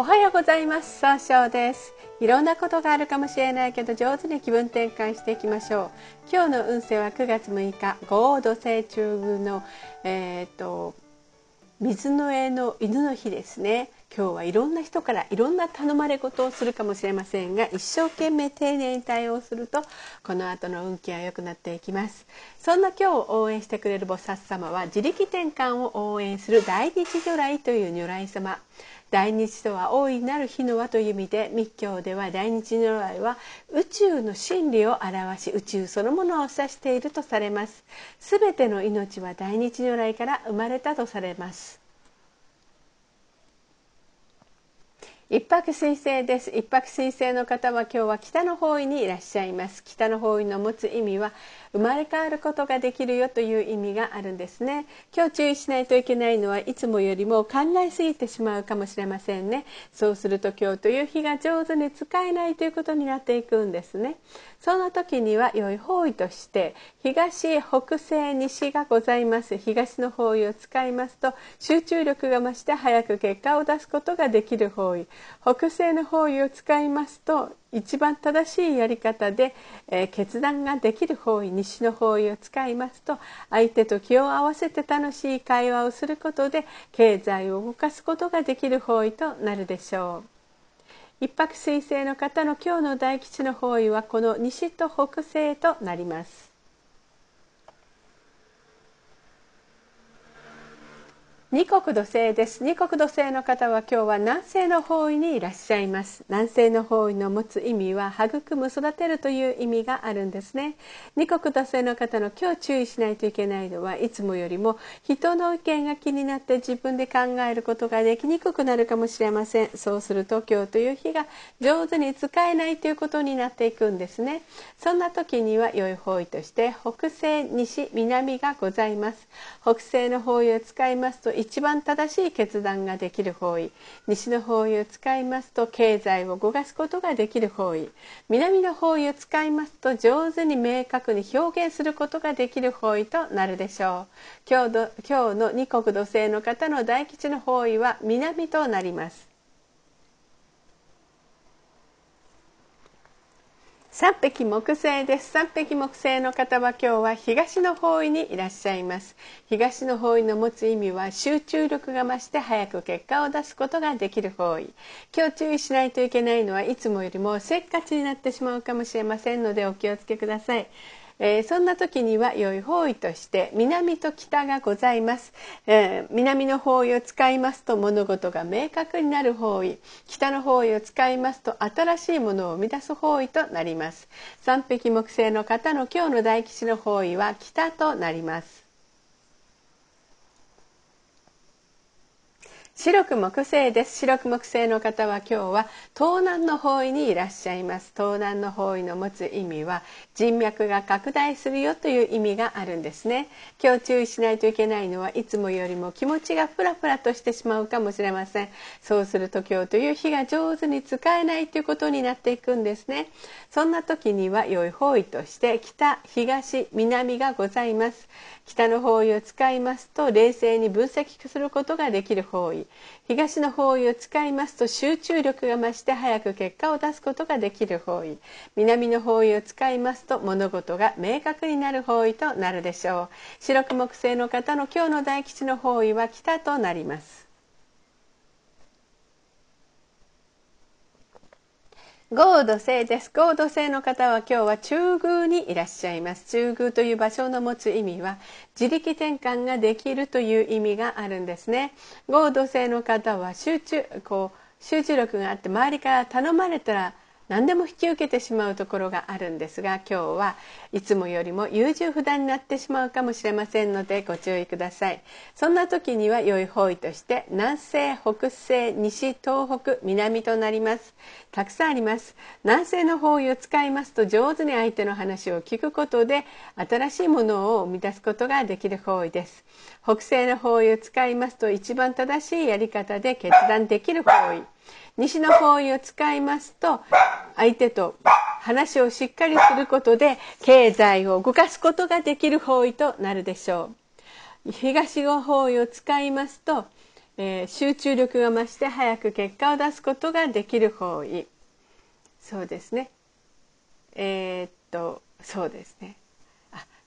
おはようございます。総称です。いろんなことがあるかもしれないけど上手に気分転換していきましょう。今日の運勢は9月6日五土星中宮のえっ、と水の絵の犬の日ですね。今日はいろんな人からいろんな頼まれ事をするかもしれませんが一生懸命丁寧に対応するとこの後の運気は良くなっていきます。そんな今日を応援してくれる菩薩様は自力転換を応援する大日如来という如来様。大日とは大いなる日の輪という意味で密教では大日如来は宇宙の真理を表し宇宙そのものを指しているとされます。すべての命は大日如来から生まれたとされます。一泊水星です。一泊水星の方は今日は北の方位にいらっしゃいます。北の方位の持つ意味は生まれ変わることができるよという意味があるんですね。今日注意しないといけないのはいつもよりも考えすぎてしまうかもしれませんね。そうすると今日という日が上手に使えないということになっていくんですね。その時には良い方位として東北西西がございます。東の方位を使いますと集中力が増して早く結果を出すことができる方位。北西の方位を使いますと一番正しいやり方で、えー、決断ができる方位西の方位を使いますと相手と気を合わせて楽しい会話をすることで経済を動かすことができる方位となるでしょう。一泊水星の方の今日の大吉の方位はこの西と北西となります。二国土星です。二国土星の方は今日は南西の方位にいらっしゃいます。南西の方位の持つ意味は育む育てるという意味があるんですね。二国土星の方の今日注意しないといけないのはいつもよりも人の意見が気になって自分で考えることができにくくなるかもしれません。そうすると今日という日が上手に使えないということになっていくんですね。そんな時には良い方位として北西西南がございます。北西の方位を使いますと一番正しい決断ができる方位。西の方位を使いますと経済を動かすことができる方位。南の方位を使いますと上手に明確に表現することができる方位となるでしょう。今日今日の二国土星の方の大吉の方位は南となります。三匹木星です。三匹木星の方は今日は東の方位にいらっしゃいます。東の方位の持つ意味は集中力が増して早く結果を出すことができる方位。今日注意しないといけないのはいつもよりもせっかちになってしまうかもしれませんのでお気をつけください。えー、そんな時には良い方位として南と北がございます、えー、南の方位を使いますと物事が明確になる方位。北の方位を使いますと新しいものを生み出す方位となります。三匹木星の方の今日の大吉の方位は北となります。白く木星です。白く木星の方は今日は東南の方位にいらっしゃいます。東南の方位の持つ意味は人脈が拡大するよという意味があるんですね。今日注意しないといけないのはいつもよりも気持ちがフラフラとしてしまうかもしれません。そうすると今日という日が上手に使えないということになっていくんですね。そんな時には良い方位として北東南がございます。北の方位を使いますと冷静に分析することができる方位。東の方位を使いますと集中力が増して早く結果を出すことができる方位。南の方位を使いますと物事が明確になる方位となるでしょう。白く木星の方の今日の大吉の方位は北となります。合土星です。合土星の方は今日は中宮にいらっしゃいます。中宮という場所の持つ意味は自力転換ができるという意味があるんですね。合土星の方は集中、こう、集中力があって周りから頼まれたら何でも引き受けてしまうところがあるんですが今日はいつもよりも優柔不断になってしまうかもしれませんのでご注意ください。そんな時には良い方位として南西北西西東北南となります。たくさんあります。南西の方位を使いますと上手に相手の話を聞くことで新しいものを生み出すことができる方位です。北西の方位を使いますと一番正しいやり方で決断できる方位。西の方位を使いますと相手と話をしっかりすることで経済を動かすことができる方位となるでしょう。東の方位を使いますとえー、集中力が増して早く結果を出すことができる方位。そうですね。えー、っとそうですね。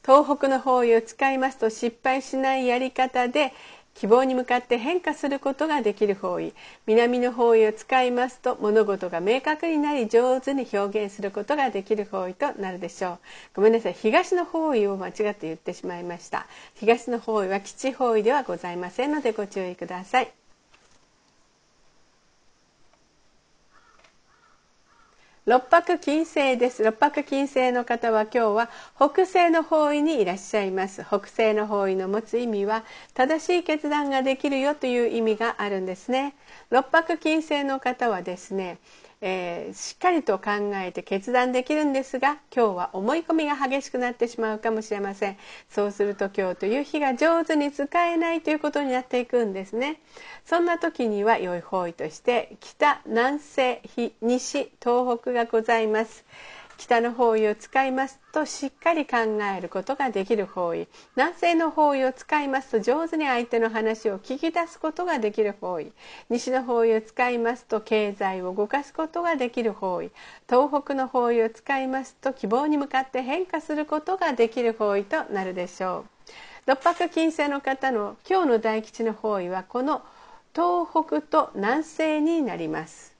東北の方位を使いますと失敗しないやり方で希望に向かって変化することができる方位南の方位を使いますと物事が明確になり上手に表現することができる方位となるでしょう。ごめんなさい東の方位を間違って言ってしまいました。東の方位は基地方位ではございませんのでご注意ください。六白金星です。六白金星の方は今日は北西の方位にいらっしゃいます。北西の方位の持つ意味は正しい決断ができるよという意味があるんですね。六白金星の方はですねえー、しっかりと考えて決断できるんですが今日は思い込みが激しくなってしまうかもしれません。そうすると今日という日が上手に使えないということになっていくんですね。そんな時には良い方位として北南西西東北がございます。北の方位を使いますとしっかり考えることができる方位。南西の方位を使いますと上手に相手の話を聞き出すことができる方位。西の方位を使いますと経済を動かすことができる方位。東北の方位を使いますと希望に向かって変化することができる方位となるでしょう。六白金星の方の今日の大吉の方位はこの東北と南西になります。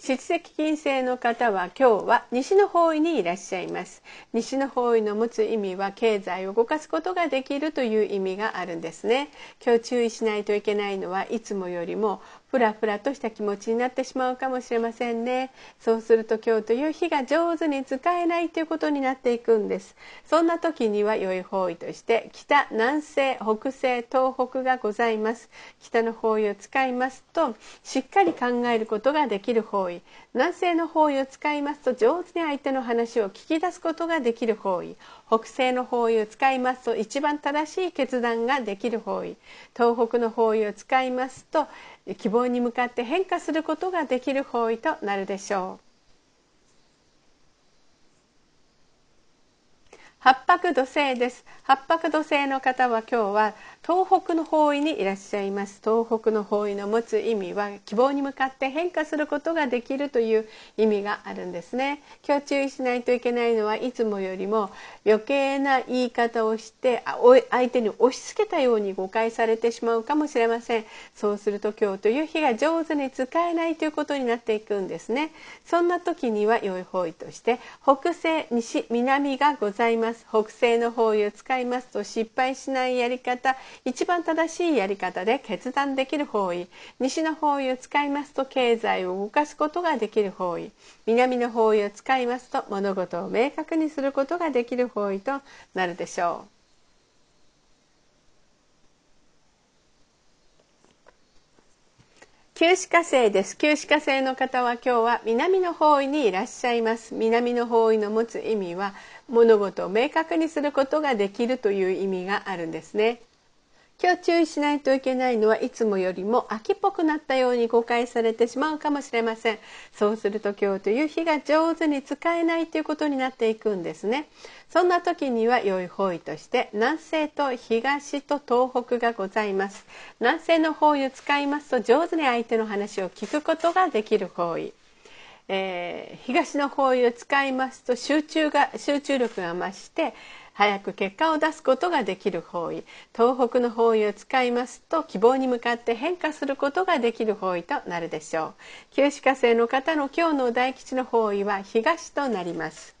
出席金星の方は今日は西の方位にいらっしゃいます。西の方位の持つ意味は経済を動かすことができるという意味があるんですね。今日注意しないといけないのはいつもよりもふらふらとした気持ちになってしまうかもしれませんね。そうすると今日という日が上手に使えないということになっていくんです。そんな時には良い方位として北南西北西東北がございます。北の方位を使いますとしっかり考えることができる方位。南西の方位を使いますと上手に相手の話を聞き出すことができる方位。北西の方位を使いますと一番正しい決断ができる方位。東北の方位を使いますと希望に向かって変化することができる方位となるでしょう。八白土星です。八白土星の方は今日は東北の方位にいらっしゃいます。東北の方位の持つ意味は希望に向かって変化することができるという意味があるんですね。今日注意しないといけないのはいつもよりも余計な言い方をして相手に押し付けたように誤解されてしまうかもしれません。そうすると今日という日が上手に使えないということになっていくんですね。そんな時には良い方位として北西西南がございます。ます。北西の方位を使いますと失敗しないやり方。一番正しいやり方で決断できる方位。西の方位を使いますと経済を動かすことができる方位。南の方位を使いますと物事を明確にすることができる方位となるでしょう。旧歯科生です。旧歯科生の方は今日は南の方位にいらっしゃいます。南の方位の持つ意味は物事を明確にすることができるという意味があるんですね。今日注意しないといけないのはいつもよりも秋っぽくなったように誤解されてしまうかもしれません。そうすると今日という日が上手に使えないということになっていくんですね。そんな時には良い方位として南西と東と東北がございます。南西の方位を使いますと上手に相手の話を聞くことができる方位。えー、東の方位を使いますと集中が集中力が増して早く結果を出すことができる方位。東北の方位を使いますと希望に向かって変化することができる方位となるでしょう。九死火星の方の今日の大吉の方位は東となります。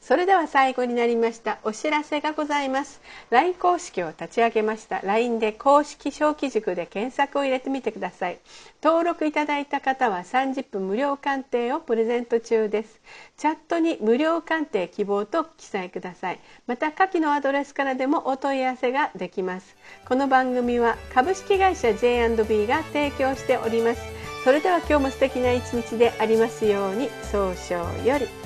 それでは最後になりましたお知らせがございます。LINE 公式を立ち上げました LINE で公式小規塾で検索を入れてみてください。登録いただいた方は30分無料鑑定をプレゼント中です。チャットに無料鑑定希望と記載ください。また下記のアドレスからでもお問い合わせができます。この番組は株式会社 J&B が提供しております。それでは今日も素敵な一日でありますように早々より。